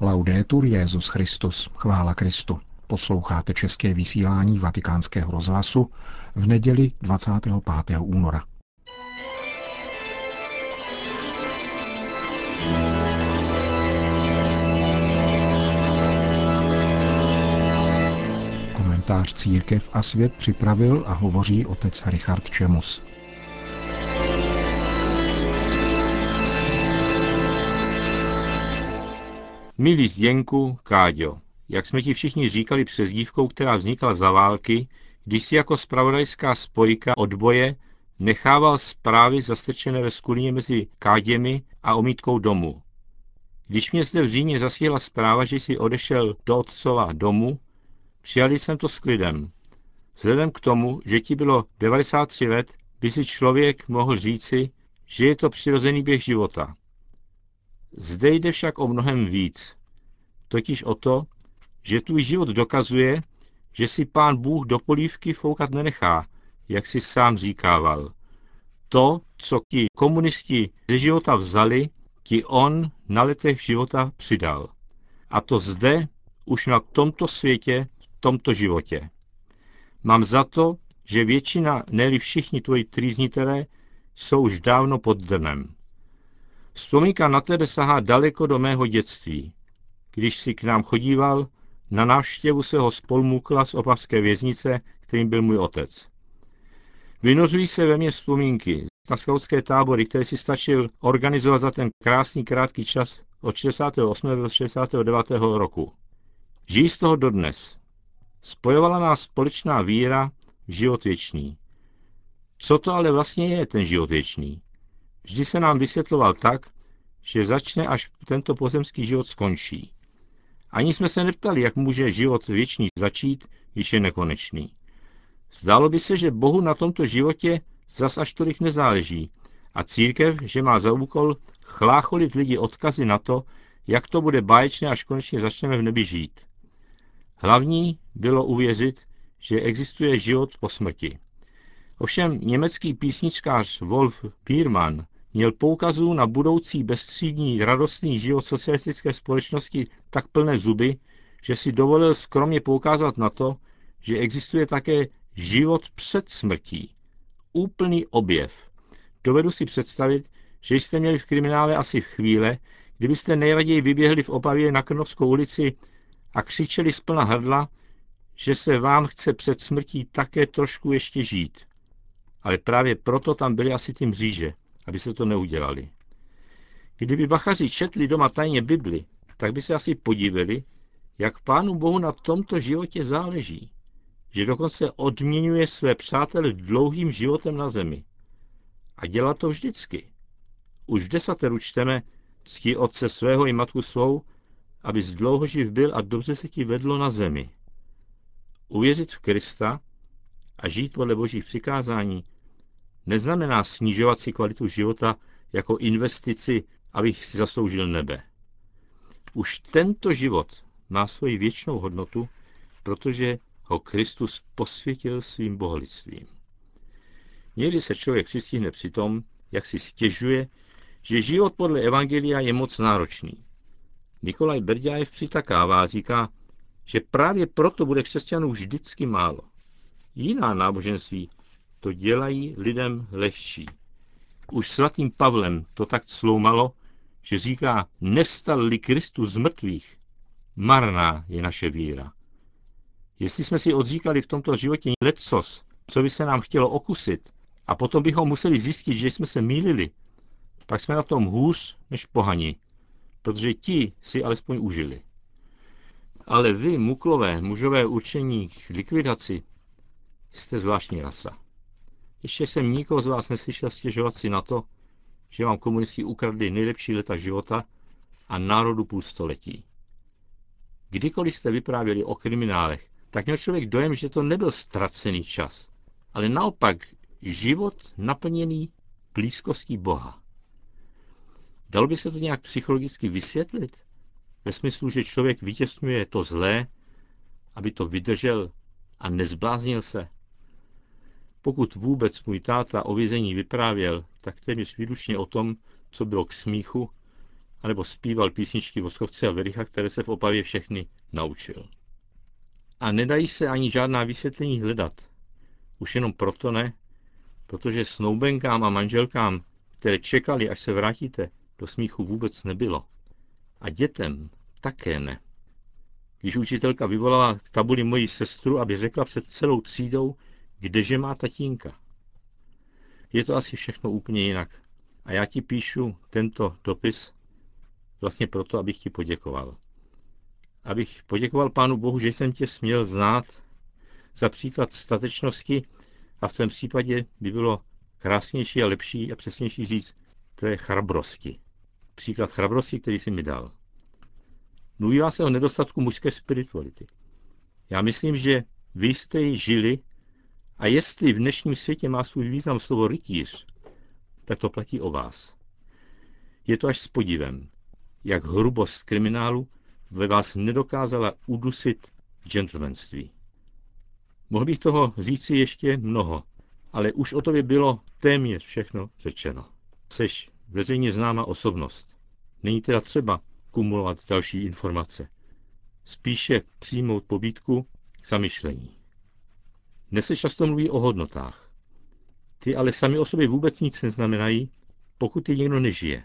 Laudetur Jezus Christus, chvála Kristu. Posloucháte české vysílání Vatikánského rozhlasu v neděli 25. února. Komentář Církev a svět připravil a hovoří otec Richard Čemus. Milý Zděnku, Káďo, jak jsme ti všichni říkali přes dívkou, která vznikla za války, když si jako spravodajská spojka odboje nechával zprávy zastrčené ve skulině mezi káděmi a omítkou domu. Když mě zde v Římě zasíhla zpráva, že jsi odešel do otcova domu, přijali jsem to s klidem. Vzhledem k tomu, že ti bylo 93 let, by si člověk mohl říci, že je to přirozený běh života. Zde jde však o mnohem víc. Totiž o to, že tvůj život dokazuje, že si pán Bůh do polívky foukat nenechá, jak si sám říkával. To, co ti komunisti ze života vzali, ti on na letech života přidal. A to zde, už na tomto světě, v tomto životě. Mám za to, že většina, ne všichni tvoji trýznitelé, jsou už dávno pod drnem. Vzpomínka na tebe sahá daleko do mého dětství. Když si k nám chodíval, na návštěvu svého spolmukla z opavské věznice, kterým byl můj otec. Vynořují se ve mně vzpomínky na skautské tábory, které si stačil organizovat za ten krásný krátký čas od 68. do 69. roku. Žijí z toho dodnes. Spojovala nás společná víra v život věčný. Co to ale vlastně je ten život věčný? Vždy se nám vysvětloval tak, že začne, až tento pozemský život skončí. Ani jsme se neptali, jak může život věčný začít, když je nekonečný. Zdálo by se, že Bohu na tomto životě zas až tolik nezáleží a církev, že má za úkol chlácholit lidi odkazy na to, jak to bude báječné, až konečně začneme v nebi žít. Hlavní bylo uvěřit, že existuje život po smrti. Ovšem německý písničkář Wolf Biermann měl poukazů na budoucí bezstřídní radostný život socialistické společnosti tak plné zuby, že si dovolil skromně poukázat na to, že existuje také život před smrtí. Úplný objev. Dovedu si představit, že jste měli v kriminále asi v chvíle, kdybyste nejraději vyběhli v Opavě na Krnovskou ulici a křičeli z plna hrdla, že se vám chce před smrtí také trošku ještě žít. Ale právě proto tam byli asi ty mříže aby se to neudělali. Kdyby bachaři četli doma tajně Bibli, tak by se asi podívali, jak Pánu Bohu na tomto životě záleží, že dokonce odměňuje své přátele dlouhým životem na zemi. A dělá to vždycky. Už v desateru čteme, ctí otce svého i matku svou, aby dlouhoživ byl a dobře se ti vedlo na zemi. Uvěřit v Krista a žít podle božích přikázání neznamená snižovat si kvalitu života jako investici, abych si zasloužil nebe. Už tento život má svoji věčnou hodnotu, protože ho Kristus posvětil svým boholictvím. Někdy se člověk přistihne při tom, jak si stěžuje, že život podle Evangelia je moc náročný. Nikolaj Berďájev přitakává a říká, že právě proto bude křesťanů vždycky málo. Jiná náboženství to dělají lidem lehčí. Už svatým Pavlem to tak sloumalo, že říká, nestal-li Kristus z mrtvých, marná je naše víra. Jestli jsme si odříkali v tomto životě lecos, co by se nám chtělo okusit, a potom bychom museli zjistit, že jsme se mýlili, pak jsme na tom hůř než pohani, protože ti si alespoň užili. Ale vy, muklové, mužové určení k likvidaci, jste zvláštní rasa. Ještě jsem nikoho z vás neslyšel stěžovat si na to, že vám komunisti ukradli nejlepší leta života a národu půl století. Kdykoliv jste vyprávěli o kriminálech, tak měl člověk dojem, že to nebyl ztracený čas, ale naopak život naplněný blízkostí Boha. Dalo by se to nějak psychologicky vysvětlit? Ve smyslu, že člověk vytěsňuje to zlé, aby to vydržel a nezbláznil se? Pokud vůbec můj táta o vězení vyprávěl, tak téměř výlučně o tom, co bylo k smíchu, anebo zpíval písničky Voskovce a Vericha, které se v Opavě všechny naučil. A nedají se ani žádná vysvětlení hledat. Už jenom proto ne, protože snoubenkám a manželkám, které čekali, až se vrátíte, do smíchu vůbec nebylo. A dětem také ne. Když učitelka vyvolala k tabuli moji sestru, aby řekla před celou třídou, kdeže má tatínka. Je to asi všechno úplně jinak. A já ti píšu tento dopis vlastně proto, abych ti poděkoval. Abych poděkoval Pánu Bohu, že jsem tě směl znát za příklad statečnosti a v tom případě by bylo krásnější a lepší a přesnější říct, to je chrabrosti. Příklad chrabrosti, který jsi mi dal. Mluvila se o nedostatku mužské spirituality. Já myslím, že vy jste ji žili a jestli v dnešním světě má svůj význam slovo rytíř, tak to platí o vás. Je to až s podívem, jak hrubost kriminálu ve vás nedokázala udusit gentlemanství. Mohl bych toho říci ještě mnoho, ale už o tobě bylo téměř všechno řečeno. Seš veřejně známá osobnost. Není teda třeba kumulovat další informace. Spíše přijmout pobídku k zamyšlení. Dnes se často mluví o hodnotách. Ty ale sami o sobě vůbec nic neznamenají, pokud je někdo nežije.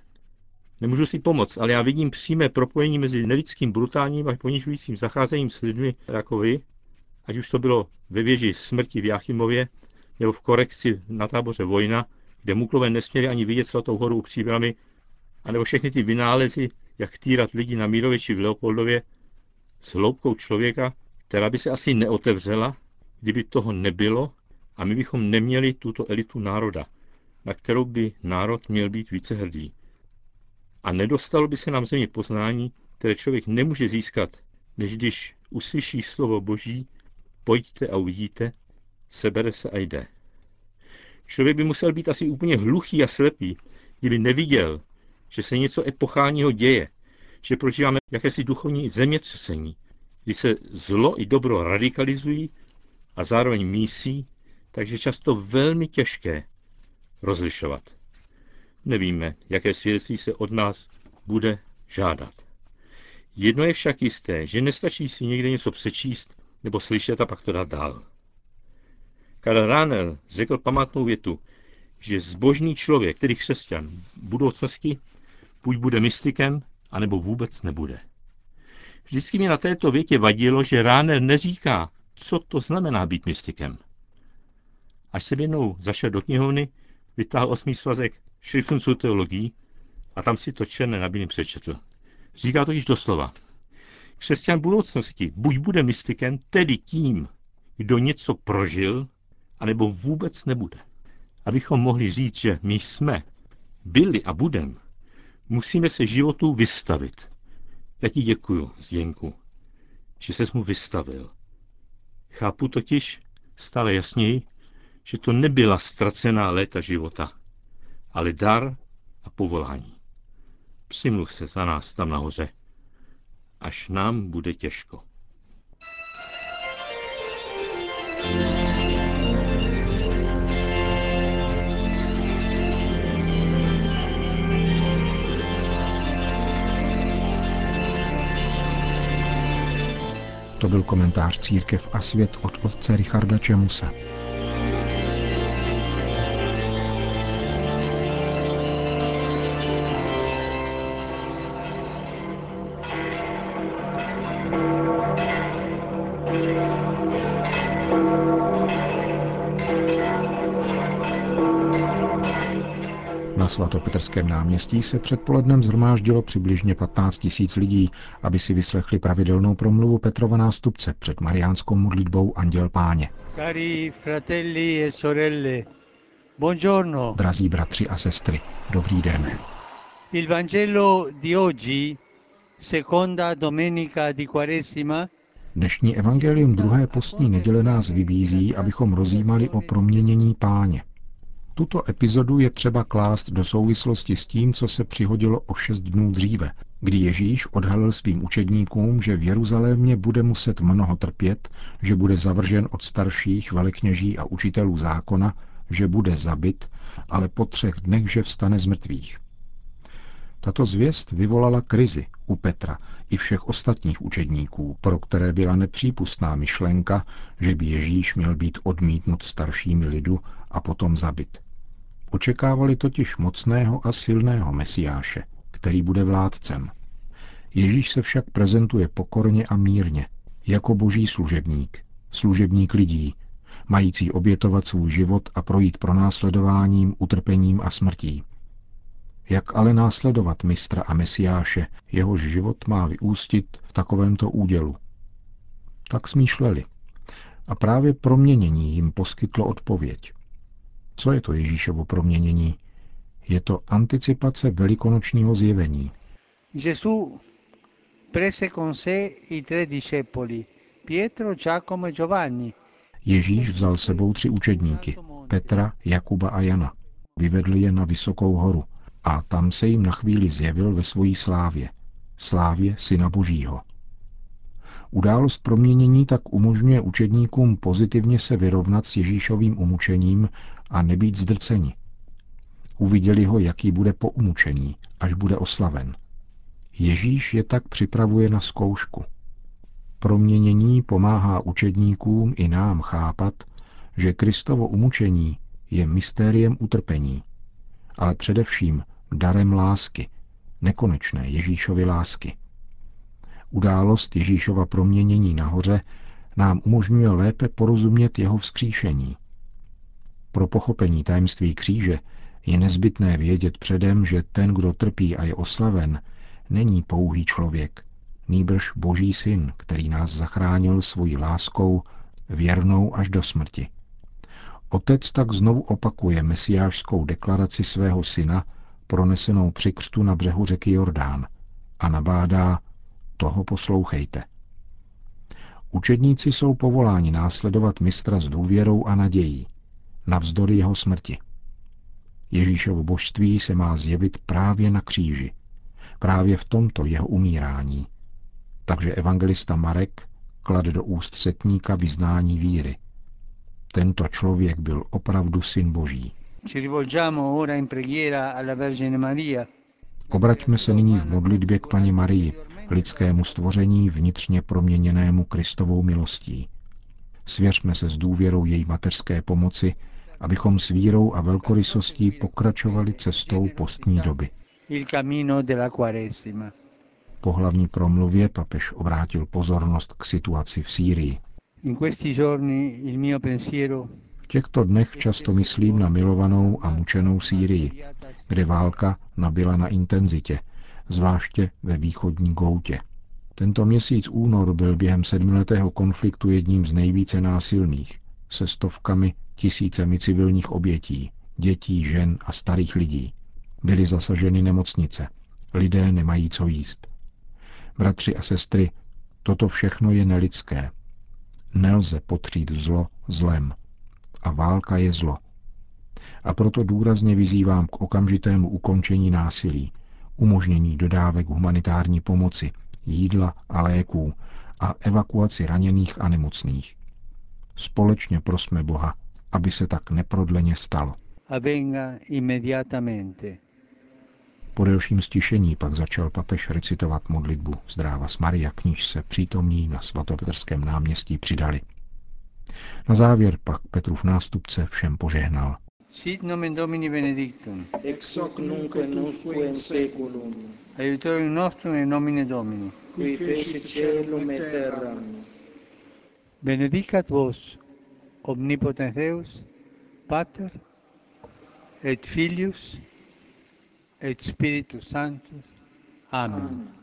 Nemůžu si pomoct, ale já vidím přímé propojení mezi nelidským brutálním a ponižujícím zacházením s lidmi jako vy, ať už to bylo ve věži smrti v Jachimově, nebo v korekci na táboře Vojna, kde Muklové nesměli ani vidět svatou horu příbramy, anebo všechny ty vynálezy, jak týrat lidi na Mírově či v Leopoldově, s hloubkou člověka, která by se asi neotevřela, kdyby toho nebylo a my bychom neměli tuto elitu národa, na kterou by národ měl být více hrdý. A nedostalo by se nám země poznání, které člověk nemůže získat, než když uslyší slovo Boží, pojďte a uvidíte, sebere se a jde. Člověk by musel být asi úplně hluchý a slepý, kdyby neviděl, že se něco epochálního děje, že prožíváme jakési duchovní zemětřesení, kdy se zlo i dobro radikalizují a zároveň mísí, takže často velmi těžké rozlišovat. Nevíme, jaké svědectví se od nás bude žádat. Jedno je však jisté, že nestačí si někde něco přečíst nebo slyšet a pak to dát dál. Karl Rahner řekl památnou větu, že zbožný člověk, tedy křesťan, v budoucnosti buď bude mystikem, anebo vůbec nebude. Vždycky mi na této větě vadilo, že Rahner neříká, co to znamená být mystikem. Až jsem jednou zašel do knihovny, vytáhl osmý svazek Schriften zur teologie a tam si to černé na přečetl. Říká to již doslova. Křesťan budoucnosti buď bude mystikem, tedy tím, kdo něco prožil, anebo vůbec nebude. Abychom mohli říct, že my jsme, byli a budem, musíme se životu vystavit. Já ti děkuju, Zděnku, že ses mu vystavil. Chápu totiž stále jasněji, že to nebyla ztracená léta života, ale dar a povolání. Přimluv se za nás tam nahoře, až nám bude těžko. To byl komentář Církev a svět od otce Richarda Čemuse. Svatopetrském náměstí se předpolednem zhromáždilo přibližně 15 tisíc lidí, aby si vyslechli pravidelnou promluvu Petrova nástupce před mariánskou modlitbou Anděl Páně. Cari fratelli e sorelle, buongiorno. Drazí bratři a sestry, dobrý den. Il Vangelo di oggi, seconda domenica di Quaresima, Dnešní evangelium druhé postní neděle nás vybízí, abychom rozjímali o proměnění páně. Tuto epizodu je třeba klást do souvislosti s tím, co se přihodilo o šest dnů dříve, kdy Ježíš odhalil svým učedníkům, že v Jeruzalémě bude muset mnoho trpět, že bude zavržen od starších velekněží a učitelů zákona, že bude zabit, ale po třech dnech, že vstane z mrtvých. Tato zvěst vyvolala krizi u Petra i všech ostatních učedníků, pro které byla nepřípustná myšlenka, že by Ježíš měl být odmítnut staršími lidu a potom zabit. Očekávali totiž mocného a silného mesiáše, který bude vládcem. Ježíš se však prezentuje pokorně a mírně, jako boží služebník, služebník lidí, mající obětovat svůj život a projít pronásledováním, utrpením a smrtí. Jak ale následovat mistra a mesiáše, jehož život má vyústit v takovémto údělu? Tak smýšleli. A právě proměnění jim poskytlo odpověď. Co je to Ježíšovo proměnění? Je to anticipace velikonočního zjevení. Gesù prese con sé i tre discepoli, Pietro, Giacomo e Giovanni. Ježíš vzal sebou tři učedníky, Petra, Jakuba a Jana. Vyvedl je na vysokou horu a tam se jim na chvíli zjevil ve svojí slávě, slávě Syna Božího. Událost proměnění tak umožňuje učedníkům pozitivně se vyrovnat s Ježíšovým umučením a nebýt zdrceni. Uviděli ho, jaký bude po umučení, až bude oslaven. Ježíš je tak připravuje na zkoušku. Proměnění pomáhá učedníkům i nám chápat, že Kristovo umučení je mystériem utrpení, ale především darem lásky, nekonečné Ježíšovy lásky. Událost Ježíšova proměnění nahoře nám umožňuje lépe porozumět jeho vzkříšení. Pro pochopení tajemství kříže je nezbytné vědět předem, že ten, kdo trpí a je oslaven, není pouhý člověk, nýbrž boží syn, který nás zachránil svojí láskou, věrnou až do smrti. Otec tak znovu opakuje mesiášskou deklaraci svého syna, pronesenou při křtu na břehu řeky Jordán, a nabádá, toho poslouchejte. Učedníci jsou povoláni následovat mistra s důvěrou a nadějí, navzdory jeho smrti. Ježíšovo božství se má zjevit právě na kříži, právě v tomto jeho umírání. Takže evangelista Marek klade do úst setníka vyznání víry. Tento člověk byl opravdu syn Boží. Obraťme se nyní v modlitbě k paní Marii, lidskému stvoření vnitřně proměněnému Kristovou milostí. Svěřme se s důvěrou její mateřské pomoci, abychom s vírou a velkorysostí pokračovali cestou postní doby. Po hlavní promluvě papež obrátil pozornost k situaci v Sýrii. Těchto dnech často myslím na milovanou a mučenou Sýrii, kde válka nabila na intenzitě, zvláště ve východní Goutě. Tento měsíc únor byl během sedmiletého konfliktu jedním z nejvíce násilných, se stovkami, tisícemi civilních obětí, dětí, žen a starých lidí. Byly zasaženy nemocnice. Lidé nemají co jíst. Bratři a sestry, toto všechno je nelidské. Nelze potřít zlo zlem. A válka je zlo. A proto důrazně vyzývám k okamžitému ukončení násilí, umožnění dodávek humanitární pomoci, jídla a léků a evakuaci raněných a nemocných. Společně prosme Boha, aby se tak neprodleně stalo. Po delším stišení pak začal papež recitovat modlitbu Zdráva s Maria, kníž se přítomní na svatopetrském náměstí přidali. Na závěr pak Petrův nástupce všem požehnal. Sit nomen Domini benedictum. Ex hoc nunc et usque in seculum. Aiutorium nostrum in nomine Domini. Qui fecit celum et terram. Benedicat vos, omnipotens Deus, Pater, et Filius, et Spiritus Sanctus. Amen. Amen.